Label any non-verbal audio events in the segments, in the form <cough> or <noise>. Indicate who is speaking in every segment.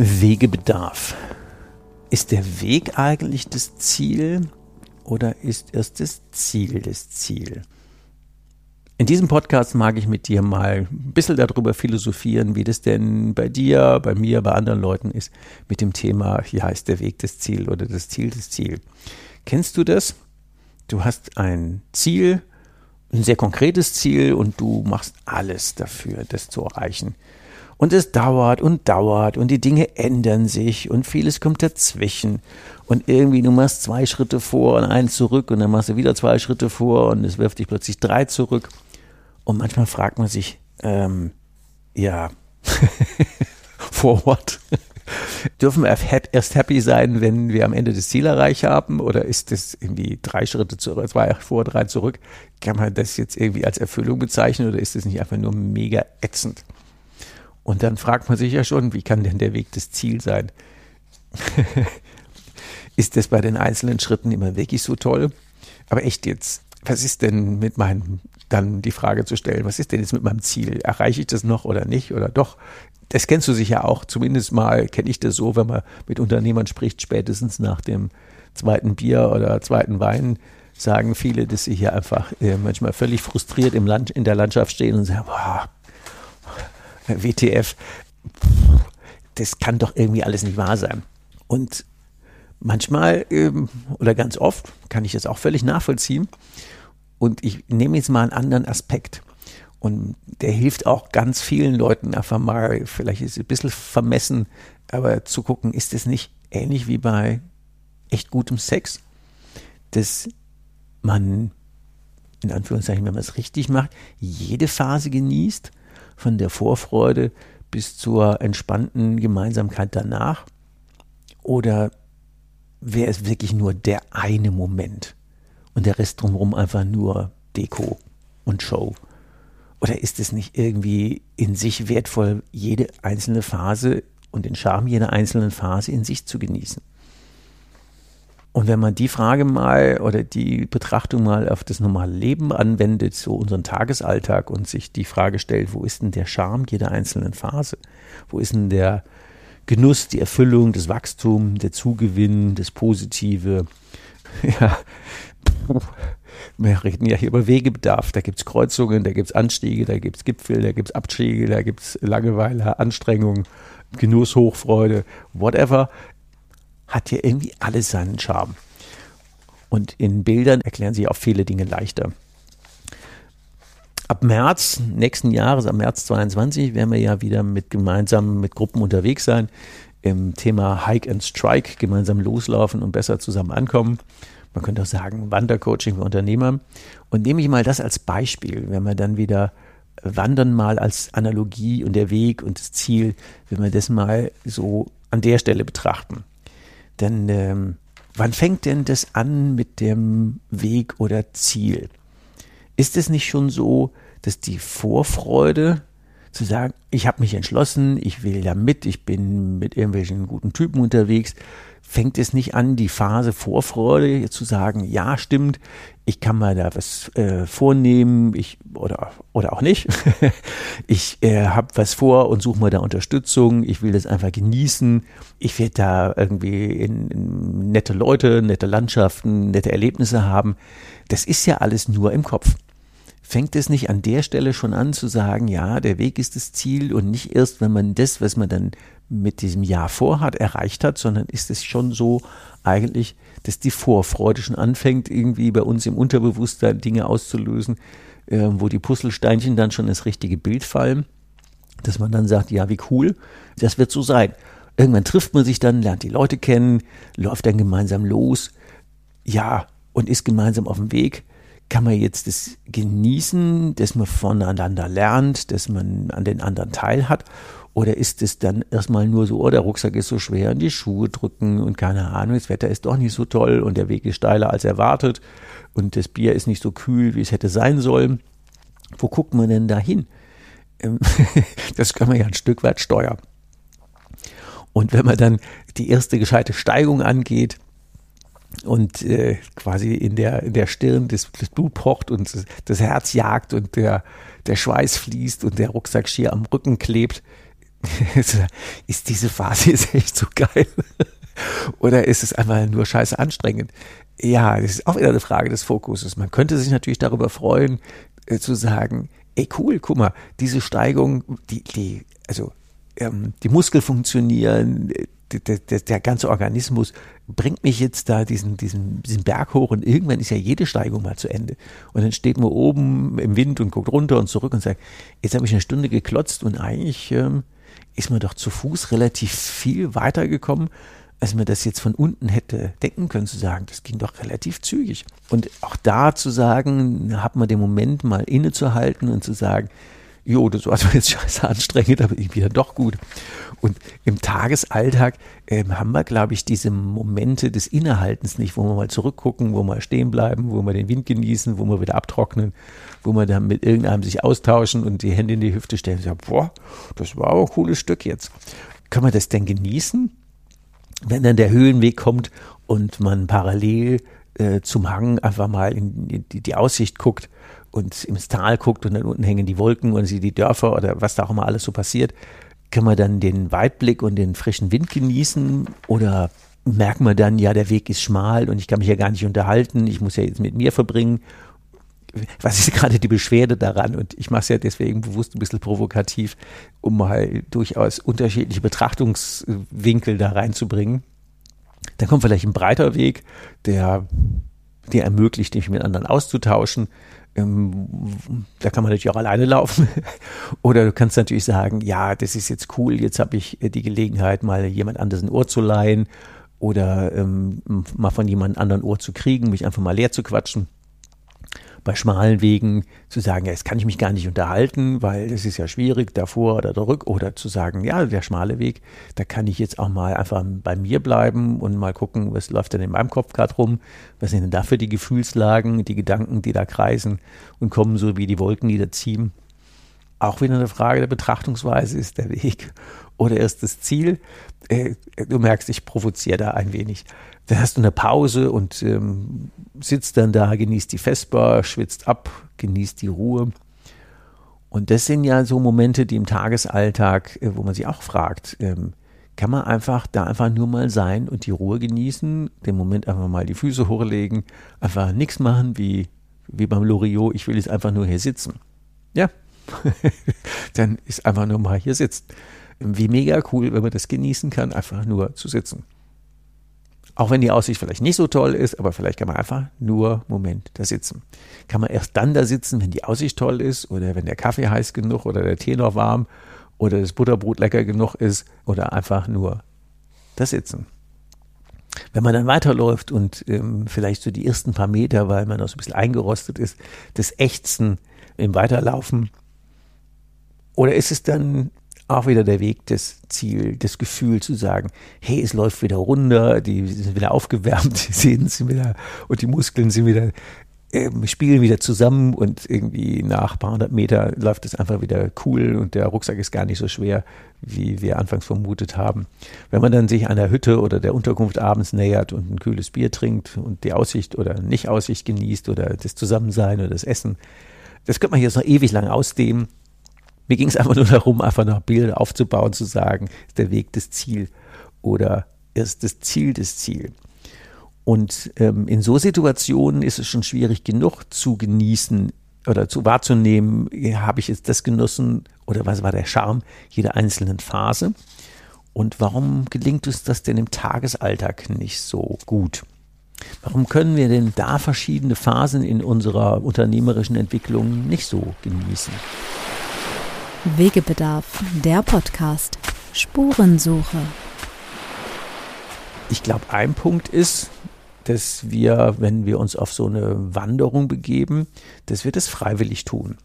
Speaker 1: Wegebedarf. Ist der Weg eigentlich das Ziel oder ist erst das Ziel das Ziel? In diesem Podcast mag ich mit dir mal ein bisschen darüber philosophieren, wie das denn bei dir, bei mir, bei anderen Leuten ist mit dem Thema, ja, ist der Weg das Ziel oder das Ziel das Ziel. Kennst du das? Du hast ein Ziel, ein sehr konkretes Ziel und du machst alles dafür, das zu erreichen. Und es dauert und dauert und die Dinge ändern sich und vieles kommt dazwischen. Und irgendwie du machst zwei Schritte vor und eins zurück und dann machst du wieder zwei Schritte vor und es wirft dich plötzlich drei zurück. Und manchmal fragt man sich, ähm, ja, <laughs> for what? <laughs> Dürfen wir erst happy sein, wenn wir am Ende das Ziel erreicht haben? Oder ist das irgendwie drei Schritte zurück, zwei vor, drei zurück? Kann man das jetzt irgendwie als Erfüllung bezeichnen oder ist das nicht einfach nur mega ätzend? Und dann fragt man sich ja schon, wie kann denn der Weg das Ziel sein? <laughs> ist das bei den einzelnen Schritten immer wirklich so toll? Aber echt jetzt, was ist denn mit meinem, dann die Frage zu stellen, was ist denn jetzt mit meinem Ziel? Erreiche ich das noch oder nicht? Oder doch? Das kennst du sicher auch, zumindest mal kenne ich das so, wenn man mit Unternehmern spricht, spätestens nach dem zweiten Bier oder zweiten Wein, sagen viele, dass sie hier einfach äh, manchmal völlig frustriert im Land, in der Landschaft stehen und sagen, boah, WTF, das kann doch irgendwie alles nicht wahr sein. Und manchmal ähm, oder ganz oft kann ich das auch völlig nachvollziehen. Und ich nehme jetzt mal einen anderen Aspekt. Und der hilft auch ganz vielen Leuten einfach mal, vielleicht ist es ein bisschen vermessen, aber zu gucken, ist es nicht ähnlich wie bei echt gutem Sex, dass man, in Anführungszeichen, wenn man es richtig macht, jede Phase genießt, von der Vorfreude bis zur entspannten Gemeinsamkeit danach? Oder wäre es wirklich nur der eine Moment und der Rest drumherum einfach nur Deko und Show? Oder ist es nicht irgendwie in sich wertvoll, jede einzelne Phase und den Charme jeder einzelnen Phase in sich zu genießen? Und wenn man die Frage mal oder die Betrachtung mal auf das normale Leben anwendet, so unseren Tagesalltag und sich die Frage stellt, wo ist denn der Charme jeder einzelnen Phase? Wo ist denn der Genuss, die Erfüllung, das Wachstum, der Zugewinn, das Positive? <laughs> Ja, wir reden ja hier über Wegebedarf. Da gibt es Kreuzungen, da gibt es Anstiege, da gibt es Gipfel, da gibt es Abstiege, da gibt es Langeweile, Anstrengung, Genuss, Hochfreude, whatever hat hier irgendwie alles seinen Charme. Und in Bildern erklären sich auch viele Dinge leichter. Ab März nächsten Jahres, ab März 22, werden wir ja wieder mit gemeinsam mit Gruppen unterwegs sein im Thema Hike and Strike, gemeinsam loslaufen und besser zusammen ankommen. Man könnte auch sagen Wandercoaching für Unternehmer. Und nehme ich mal das als Beispiel, wenn wir dann wieder Wandern mal als Analogie und der Weg und das Ziel, wenn wir das mal so an der Stelle betrachten. Denn ähm, wann fängt denn das an mit dem Weg oder Ziel? Ist es nicht schon so, dass die Vorfreude zu sagen, ich habe mich entschlossen, ich will da mit, ich bin mit irgendwelchen guten Typen unterwegs, fängt es nicht an, die Phase Vorfreude zu sagen, ja, stimmt, ich kann mal da was äh, vornehmen, ich oder oder auch nicht. <laughs> ich äh, habe was vor und suche mal da Unterstützung. Ich will das einfach genießen. Ich werde da irgendwie in, in nette Leute, nette Landschaften, nette Erlebnisse haben. Das ist ja alles nur im Kopf. Fängt es nicht an der Stelle schon an zu sagen, ja, der Weg ist das Ziel und nicht erst, wenn man das, was man dann mit diesem Jahr vorhat, erreicht hat, sondern ist es schon so eigentlich, dass die Vorfreude schon anfängt, irgendwie bei uns im Unterbewusstsein Dinge auszulösen, äh, wo die Puzzlesteinchen dann schon ins richtige Bild fallen, dass man dann sagt, ja, wie cool, das wird so sein. Irgendwann trifft man sich dann, lernt die Leute kennen, läuft dann gemeinsam los, ja, und ist gemeinsam auf dem Weg kann man jetzt das genießen, dass man voneinander lernt, dass man an den anderen teil hat? Oder ist es dann erstmal nur so, oh, der Rucksack ist so schwer und die Schuhe drücken und keine Ahnung, das Wetter ist doch nicht so toll und der Weg ist steiler als erwartet und das Bier ist nicht so kühl, wie es hätte sein sollen. Wo guckt man denn da hin? Ähm, <laughs> das kann man ja ein Stück weit steuern. Und wenn man dann die erste gescheite Steigung angeht, und äh, quasi in der, in der Stirn das, das Blut pocht und das Herz jagt und der, der Schweiß fließt und der Rucksack schier am Rücken klebt, <laughs> ist diese Phase jetzt echt so geil? <laughs> Oder ist es einfach nur scheiße anstrengend? Ja, das ist auch wieder eine Frage des Fokuses. Man könnte sich natürlich darüber freuen, äh, zu sagen, ey cool, guck mal, diese Steigung, die, die, also ähm, die Muskeln funktionieren, der, der, der ganze Organismus bringt mich jetzt da diesen, diesen, diesen Berg hoch und irgendwann ist ja jede Steigung mal zu Ende. Und dann steht man oben im Wind und guckt runter und zurück und sagt, jetzt habe ich eine Stunde geklotzt und eigentlich ähm, ist man doch zu Fuß relativ viel weitergekommen, als man das jetzt von unten hätte denken können, zu sagen, das ging doch relativ zügig. Und auch da zu sagen, hat man den Moment mal innezuhalten und zu sagen, jo, das war jetzt <laughs> scheiße anstrengend, aber irgendwie dann doch gut. Und im Tagesalltag ähm, haben wir, glaube ich, diese Momente des Innehaltens nicht, wo wir mal zurückgucken, wo wir stehen bleiben, wo wir den Wind genießen, wo wir wieder abtrocknen, wo wir dann mit irgendeinem sich austauschen und die Hände in die Hüfte stellen und sagen, boah, das war aber ein cooles Stück jetzt. Können wir das denn genießen? Wenn dann der Höhenweg kommt und man parallel äh, zum Hang einfach mal in die, die Aussicht guckt, und ins Tal guckt und dann unten hängen die Wolken und sieht die Dörfer oder was da auch immer alles so passiert, kann man dann den Weitblick und den frischen Wind genießen oder merkt man dann, ja, der Weg ist schmal und ich kann mich ja gar nicht unterhalten, ich muss ja jetzt mit mir verbringen. Was ist gerade die Beschwerde daran? Und ich mache es ja deswegen bewusst ein bisschen provokativ, um mal durchaus unterschiedliche Betrachtungswinkel da reinzubringen. Dann kommt vielleicht ein breiter Weg, der, der ermöglicht, dich mit anderen auszutauschen da kann man natürlich auch alleine laufen. <laughs> Oder du kannst natürlich sagen, ja, das ist jetzt cool, jetzt habe ich äh, die Gelegenheit, mal jemand anderes ein Ohr zu leihen oder ähm, mal von jemand anderen Ohr zu kriegen, mich einfach mal leer zu quatschen bei schmalen Wegen zu sagen, ja, jetzt kann ich mich gar nicht unterhalten, weil es ist ja schwierig, davor oder zurück, oder zu sagen, ja, der schmale Weg, da kann ich jetzt auch mal einfach bei mir bleiben und mal gucken, was läuft denn in meinem Kopf gerade rum, was sind denn da für die Gefühlslagen, die Gedanken, die da kreisen und kommen so wie die Wolken, die da ziehen. Auch wieder eine Frage der Betrachtungsweise ist der Weg oder erst das Ziel. Äh, du merkst, ich provoziere da ein wenig. Dann hast du eine Pause und ähm, sitzt dann da, genießt die Vesper, schwitzt ab, genießt die Ruhe. Und das sind ja so Momente, die im Tagesalltag, äh, wo man sich auch fragt, ähm, kann man einfach da einfach nur mal sein und die Ruhe genießen, den Moment einfach mal die Füße hochlegen, einfach nichts machen wie, wie beim Loriot, ich will jetzt einfach nur hier sitzen. Ja, <laughs> dann ist einfach nur mal hier sitzen. Wie mega cool, wenn man das genießen kann, einfach nur zu sitzen. Auch wenn die Aussicht vielleicht nicht so toll ist, aber vielleicht kann man einfach nur Moment da sitzen. Kann man erst dann da sitzen, wenn die Aussicht toll ist oder wenn der Kaffee heiß genug oder der Tee noch warm oder das Butterbrot lecker genug ist oder einfach nur da sitzen. Wenn man dann weiterläuft und ähm, vielleicht so die ersten paar Meter, weil man noch so ein bisschen eingerostet ist, das Ächzen im Weiterlaufen, oder ist es dann auch wieder der Weg, das Ziel, das Gefühl zu sagen, hey, es läuft wieder runter, die sind wieder aufgewärmt, <laughs> die Sehnen sind wieder und die Muskeln sind wieder, äh, spielen wieder zusammen und irgendwie nach ein paar hundert Meter läuft es einfach wieder cool und der Rucksack ist gar nicht so schwer, wie wir anfangs vermutet haben. Wenn man dann sich einer Hütte oder der Unterkunft abends nähert und ein kühles Bier trinkt und die Aussicht oder Nicht-Aussicht genießt oder das Zusammensein oder das Essen, das könnte man jetzt noch ewig lang ausdehnen. Mir ging es einfach nur darum, einfach noch Bilder aufzubauen, zu sagen, ist der Weg das Ziel oder ist das Ziel das Ziel. Und ähm, in so Situationen ist es schon schwierig genug zu genießen, oder zu wahrzunehmen, habe ich jetzt das genossen oder was war der Charme jeder einzelnen Phase? Und warum gelingt uns das denn im Tagesalltag nicht so gut? Warum können wir denn da verschiedene Phasen in unserer unternehmerischen Entwicklung nicht so genießen?
Speaker 2: Wegebedarf, der Podcast. Spurensuche.
Speaker 1: Ich glaube, ein Punkt ist, dass wir, wenn wir uns auf so eine Wanderung begeben, dass wir das freiwillig tun.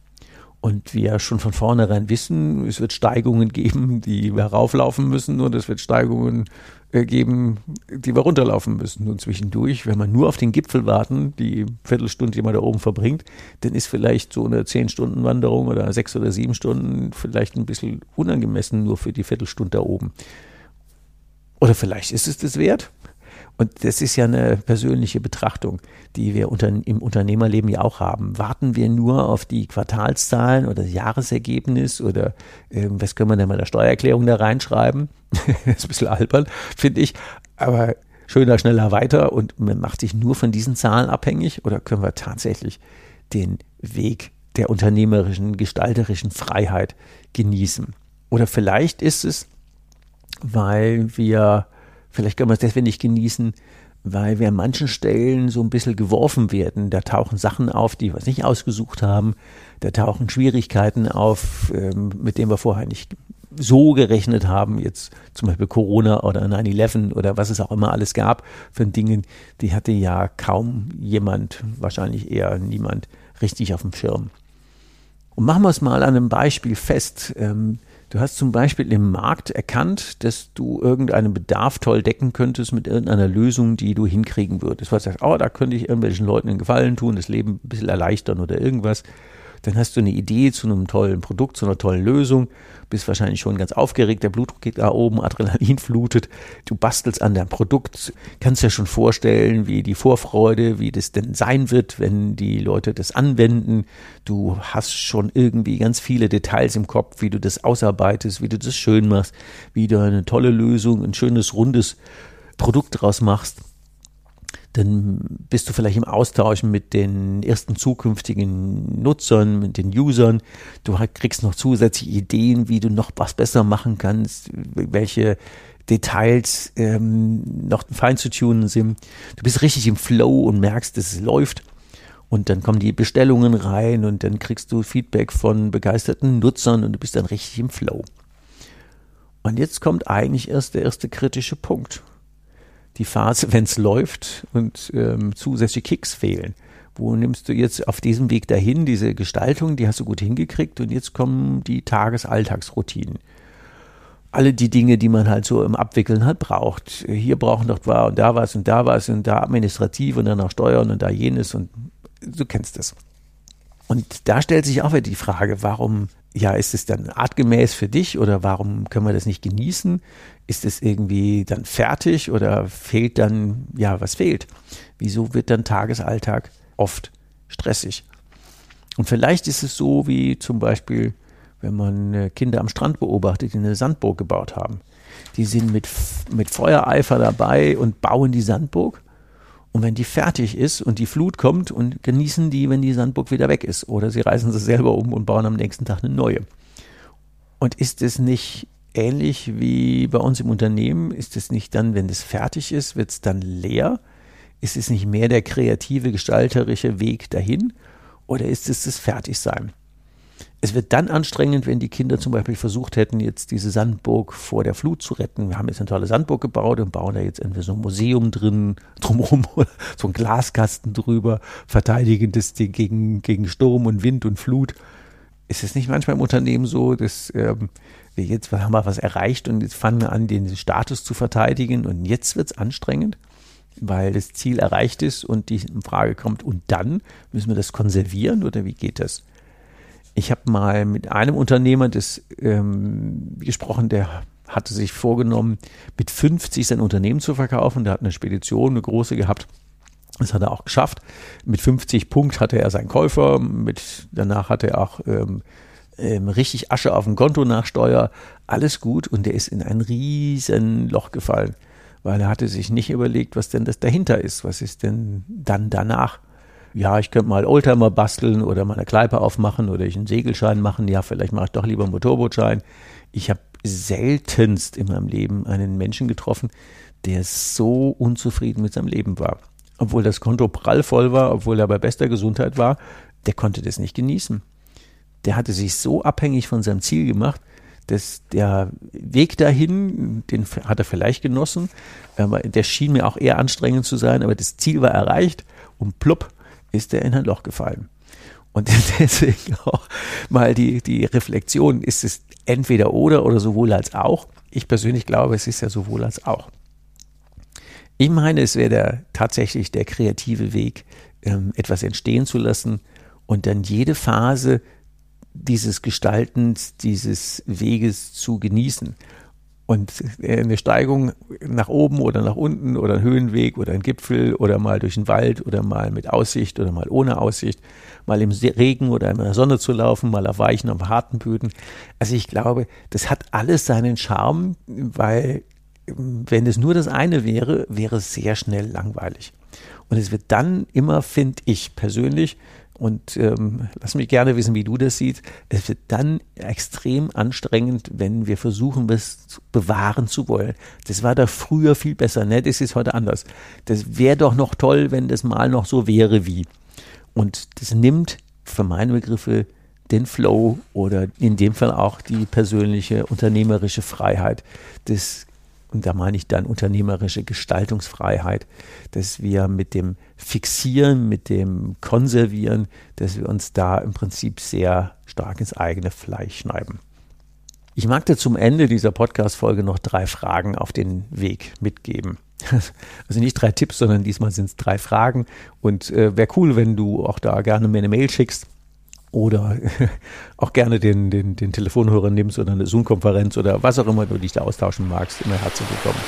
Speaker 1: Und wir schon von vornherein wissen, es wird Steigungen geben, die wir rauflaufen müssen und es wird Steigungen äh, geben, die wir runterlaufen müssen. Und zwischendurch, wenn wir nur auf den Gipfel warten, die Viertelstunde, die man da oben verbringt, dann ist vielleicht so eine zehn Stunden Wanderung oder sechs oder sieben Stunden vielleicht ein bisschen unangemessen nur für die Viertelstunde da oben. Oder vielleicht ist es das wert. Und das ist ja eine persönliche Betrachtung, die wir unter, im Unternehmerleben ja auch haben. Warten wir nur auf die Quartalszahlen oder das Jahresergebnis oder äh, was können wir denn mal der Steuererklärung da reinschreiben? <laughs> ist ein bisschen albern, finde ich. Aber schöner, schneller, weiter und man macht sich nur von diesen Zahlen abhängig oder können wir tatsächlich den Weg der unternehmerischen, gestalterischen Freiheit genießen? Oder vielleicht ist es, weil wir, vielleicht können wir es deswegen nicht genießen, weil wir an manchen Stellen so ein bisschen geworfen werden. Da tauchen Sachen auf, die wir nicht ausgesucht haben. Da tauchen Schwierigkeiten auf, ähm, mit denen wir vorher nicht so gerechnet haben, jetzt zum Beispiel Corona oder 9-11 oder was es auch immer alles gab von Dingen, die hatte ja kaum jemand, wahrscheinlich eher niemand richtig auf dem Schirm. Und machen wir es mal an einem Beispiel fest. Du hast zum Beispiel im Markt erkannt, dass du irgendeinen Bedarf toll decken könntest mit irgendeiner Lösung, die du hinkriegen würdest. Du sagst, oh, da könnte ich irgendwelchen Leuten einen Gefallen tun, das Leben ein bisschen erleichtern oder irgendwas. Dann hast du eine Idee zu einem tollen Produkt, zu einer tollen Lösung, bist wahrscheinlich schon ganz aufgeregt, der Blutdruck geht da oben, Adrenalin <laughs> flutet, du bastelst an deinem Produkt, kannst dir schon vorstellen, wie die Vorfreude, wie das denn sein wird, wenn die Leute das anwenden. Du hast schon irgendwie ganz viele Details im Kopf, wie du das ausarbeitest, wie du das schön machst, wie du eine tolle Lösung, ein schönes, rundes Produkt draus machst dann bist du vielleicht im Austausch mit den ersten zukünftigen Nutzern, mit den Usern. Du kriegst noch zusätzliche Ideen, wie du noch was besser machen kannst, welche Details ähm, noch fein zu tunen sind. Du bist richtig im Flow und merkst, dass es läuft. Und dann kommen die Bestellungen rein und dann kriegst du Feedback von begeisterten Nutzern und du bist dann richtig im Flow. Und jetzt kommt eigentlich erst der erste kritische Punkt die Phase, wenn es läuft und ähm, zusätzliche Kicks fehlen. Wo nimmst du jetzt auf diesem Weg dahin, diese Gestaltung, die hast du gut hingekriegt und jetzt kommen die Tagesalltagsroutinen. Alle die Dinge, die man halt so im Abwickeln halt braucht. Hier brauchen doch war und da was und da was und da administrativ und dann noch Steuern und da jenes und du kennst das. Und da stellt sich auch wieder die Frage, warum, ja, ist es dann artgemäß für dich oder warum können wir das nicht genießen? Ist es irgendwie dann fertig oder fehlt dann, ja, was fehlt? Wieso wird dann Tagesalltag oft stressig? Und vielleicht ist es so wie zum Beispiel, wenn man äh, Kinder am Strand beobachtet, die eine Sandburg gebaut haben. Die sind mit, mit Feuereifer dabei und bauen die Sandburg. Und wenn die fertig ist und die Flut kommt und genießen die, wenn die Sandburg wieder weg ist. Oder sie reißen sie selber um und bauen am nächsten Tag eine neue. Und ist es nicht ähnlich wie bei uns im Unternehmen? Ist es nicht dann, wenn es fertig ist, wird es dann leer? Ist es nicht mehr der kreative, gestalterische Weg dahin? Oder ist es das Fertigsein? Es wird dann anstrengend, wenn die Kinder zum Beispiel versucht hätten, jetzt diese Sandburg vor der Flut zu retten. Wir haben jetzt eine tolle Sandburg gebaut und bauen da jetzt entweder so ein Museum drin, <laughs> drumherum, so ein Glaskasten drüber, verteidigen das gegen, gegen Sturm und Wind und Flut. Ist es nicht manchmal im Unternehmen so, dass ähm, wir jetzt haben wir was erreicht und jetzt fangen wir an, den Status zu verteidigen und jetzt wird es anstrengend, weil das Ziel erreicht ist und die Frage kommt, und dann müssen wir das konservieren oder wie geht das? Ich habe mal mit einem Unternehmer das ähm, gesprochen, der hatte sich vorgenommen, mit 50 sein Unternehmen zu verkaufen. Der hat eine Spedition, eine große gehabt. Das hat er auch geschafft. Mit 50 Punkt hatte er seinen Käufer. Mit, danach hatte er auch ähm, ähm, richtig Asche auf dem Konto nach Steuer, alles gut und der ist in ein riesen Loch gefallen, weil er hatte sich nicht überlegt, was denn das dahinter ist, was ist denn dann danach. Ja, ich könnte mal Oldtimer basteln oder mal eine Kleipe aufmachen oder ich einen Segelschein machen. Ja, vielleicht mache ich doch lieber einen Motorbootschein. Ich habe seltenst in meinem Leben einen Menschen getroffen, der so unzufrieden mit seinem Leben war. Obwohl das Konto prall voll war, obwohl er bei bester Gesundheit war, der konnte das nicht genießen. Der hatte sich so abhängig von seinem Ziel gemacht, dass der Weg dahin, den hat er vielleicht genossen, der schien mir auch eher anstrengend zu sein, aber das Ziel war erreicht und plupp ist er in ein Loch gefallen. Und <laughs> deswegen auch mal die, die Reflexion, ist es entweder oder oder sowohl als auch? Ich persönlich glaube, es ist ja sowohl als auch. Ich meine, es wäre der, tatsächlich der kreative Weg, ähm, etwas entstehen zu lassen und dann jede Phase dieses Gestaltens, dieses Weges zu genießen. Und eine Steigung nach oben oder nach unten oder ein Höhenweg oder ein Gipfel oder mal durch den Wald oder mal mit Aussicht oder mal ohne Aussicht, mal im Regen oder in der Sonne zu laufen, mal auf weichen, auf harten Böden. Also ich glaube, das hat alles seinen Charme, weil wenn es nur das eine wäre, wäre es sehr schnell langweilig. Und es wird dann immer, finde ich persönlich, und ähm, lass mich gerne wissen, wie du das siehst. Es wird dann extrem anstrengend, wenn wir versuchen, was bewahren zu wollen. Das war da früher viel besser, ne? Das ist heute anders. Das wäre doch noch toll, wenn das mal noch so wäre wie. Und das nimmt für meine Begriffe den Flow oder in dem Fall auch die persönliche unternehmerische Freiheit des und da meine ich dann unternehmerische Gestaltungsfreiheit, dass wir mit dem Fixieren, mit dem Konservieren, dass wir uns da im Prinzip sehr stark ins eigene Fleisch schneiden. Ich mag dir zum Ende dieser Podcast-Folge noch drei Fragen auf den Weg mitgeben. <laughs> Also nicht drei Tipps, sondern diesmal sind es drei Fragen. Und äh, wäre cool, wenn du auch da gerne mir eine Mail schickst oder <laughs> auch gerne den, den, den Telefonhörer nimmst oder eine Zoom-Konferenz oder was auch immer du dich da austauschen magst, immer herzlich willkommen.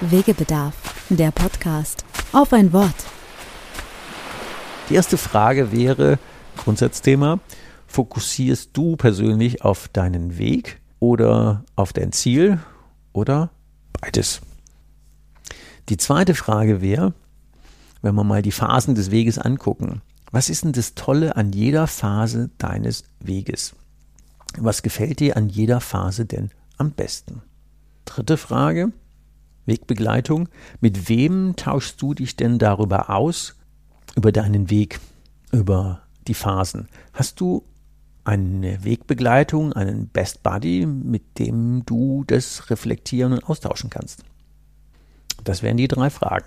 Speaker 2: Wegebedarf, der Podcast. Auf ein Wort.
Speaker 1: Die erste Frage wäre, Grundsatzthema, fokussierst du persönlich auf deinen Weg oder auf dein Ziel oder beides? Die zweite Frage wäre, wenn wir mal die Phasen des Weges angucken, was ist denn das Tolle an jeder Phase deines Weges? Was gefällt dir an jeder Phase denn am besten? Dritte Frage, Wegbegleitung. Mit wem tauschst du dich denn darüber aus, über deinen Weg, über die Phasen? Hast du eine Wegbegleitung, einen Best Buddy, mit dem du das reflektieren und austauschen kannst? Das wären die drei Fragen.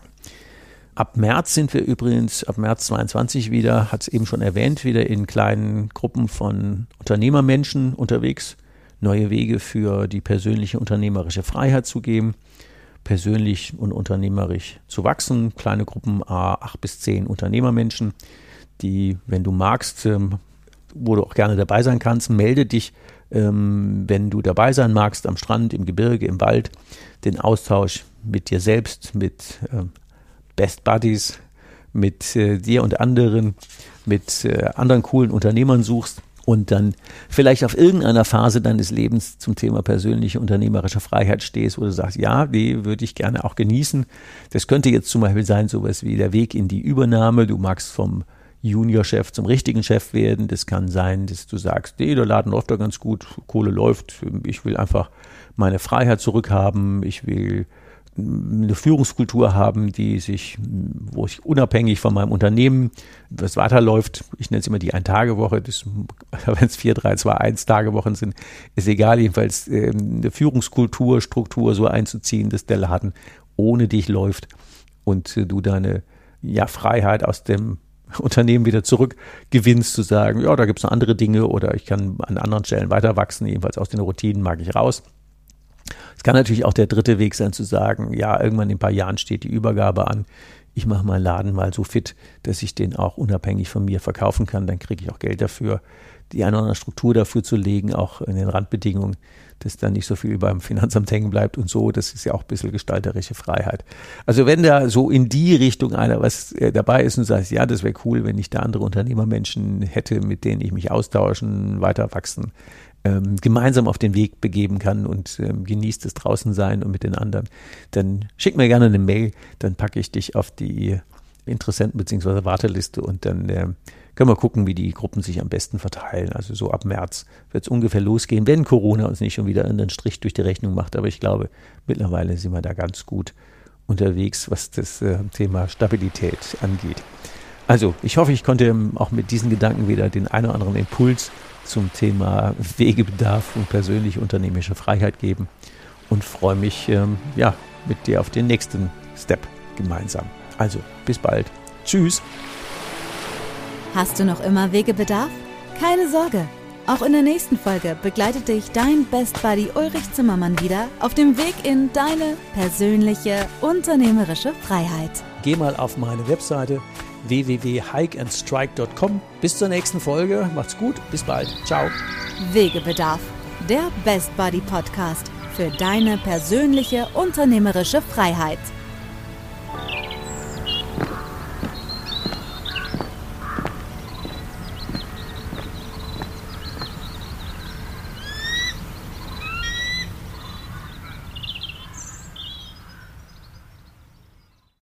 Speaker 1: Ab März sind wir übrigens, ab März 22 wieder, hat es eben schon erwähnt, wieder in kleinen Gruppen von Unternehmermenschen unterwegs, neue Wege für die persönliche unternehmerische Freiheit zu geben, persönlich und unternehmerisch zu wachsen. Kleine Gruppen, acht bis zehn Unternehmermenschen, die, wenn du magst, ähm, wo du auch gerne dabei sein kannst, melde dich, ähm, wenn du dabei sein magst, am Strand, im Gebirge, im Wald, den Austausch mit dir selbst, mit ähm, Best Buddies mit äh, dir und anderen, mit äh, anderen coolen Unternehmern suchst und dann vielleicht auf irgendeiner Phase deines Lebens zum Thema persönliche unternehmerische Freiheit stehst, wo du sagst, ja, die würde ich gerne auch genießen. Das könnte jetzt zum Beispiel sein, sowas wie der Weg in die Übernahme. Du magst vom Juniorchef zum richtigen Chef werden. Das kann sein, dass du sagst, nee, der Laden läuft da ganz gut, Kohle läuft. Ich will einfach meine Freiheit zurückhaben. Ich will eine Führungskultur haben, die sich, wo ich unabhängig von meinem Unternehmen, was weiterläuft, ich nenne es immer die Ein-Tage-Woche, <laughs> wenn es vier, drei, zwei, eins Tagewochen sind, ist egal, jedenfalls äh, eine Führungskultur, Struktur so einzuziehen, dass der Laden ohne dich läuft und du deine ja, Freiheit aus dem <laughs> Unternehmen wieder zurückgewinnst, zu sagen, ja, da gibt es noch andere Dinge oder ich kann an anderen Stellen weiter wachsen, jedenfalls aus den Routinen mag ich raus. Es kann natürlich auch der dritte Weg sein, zu sagen, ja, irgendwann in ein paar Jahren steht die Übergabe an. Ich mache meinen Laden mal so fit, dass ich den auch unabhängig von mir verkaufen kann. Dann kriege ich auch Geld dafür, die eine oder andere Struktur dafür zu legen, auch in den Randbedingungen, dass dann nicht so viel beim Finanzamt hängen bleibt und so. Das ist ja auch ein bisschen gestalterische Freiheit. Also wenn da so in die Richtung einer was äh, dabei ist und sagt, ja, das wäre cool, wenn ich da andere Unternehmermenschen hätte, mit denen ich mich austauschen, weiter wachsen ähm, gemeinsam auf den Weg begeben kann und ähm, genießt es draußen sein und mit den anderen, dann schick mir gerne eine Mail, dann packe ich dich auf die Interessenten bzw. Warteliste und dann äh, können wir gucken, wie die Gruppen sich am besten verteilen. Also so ab März wird es ungefähr losgehen, wenn Corona uns nicht schon wieder einen Strich durch die Rechnung macht. Aber ich glaube, mittlerweile sind wir da ganz gut unterwegs, was das äh, Thema Stabilität angeht. Also, ich hoffe, ich konnte auch mit diesen Gedanken wieder den einen oder anderen Impuls zum Thema Wegebedarf und persönliche unternehmerische Freiheit geben und freue mich, ähm, ja, mit dir auf den nächsten Step gemeinsam. Also, bis bald. Tschüss.
Speaker 2: Hast du noch immer Wegebedarf? Keine Sorge. Auch in der nächsten Folge begleitet dich dein Best Buddy Ulrich Zimmermann wieder auf dem Weg in deine persönliche unternehmerische Freiheit.
Speaker 1: Geh mal auf meine Webseite www.hikeandstrike.com. Bis zur nächsten Folge. Macht's gut. Bis bald. Ciao.
Speaker 2: Wegebedarf. Der Best Buddy Podcast für deine persönliche unternehmerische Freiheit.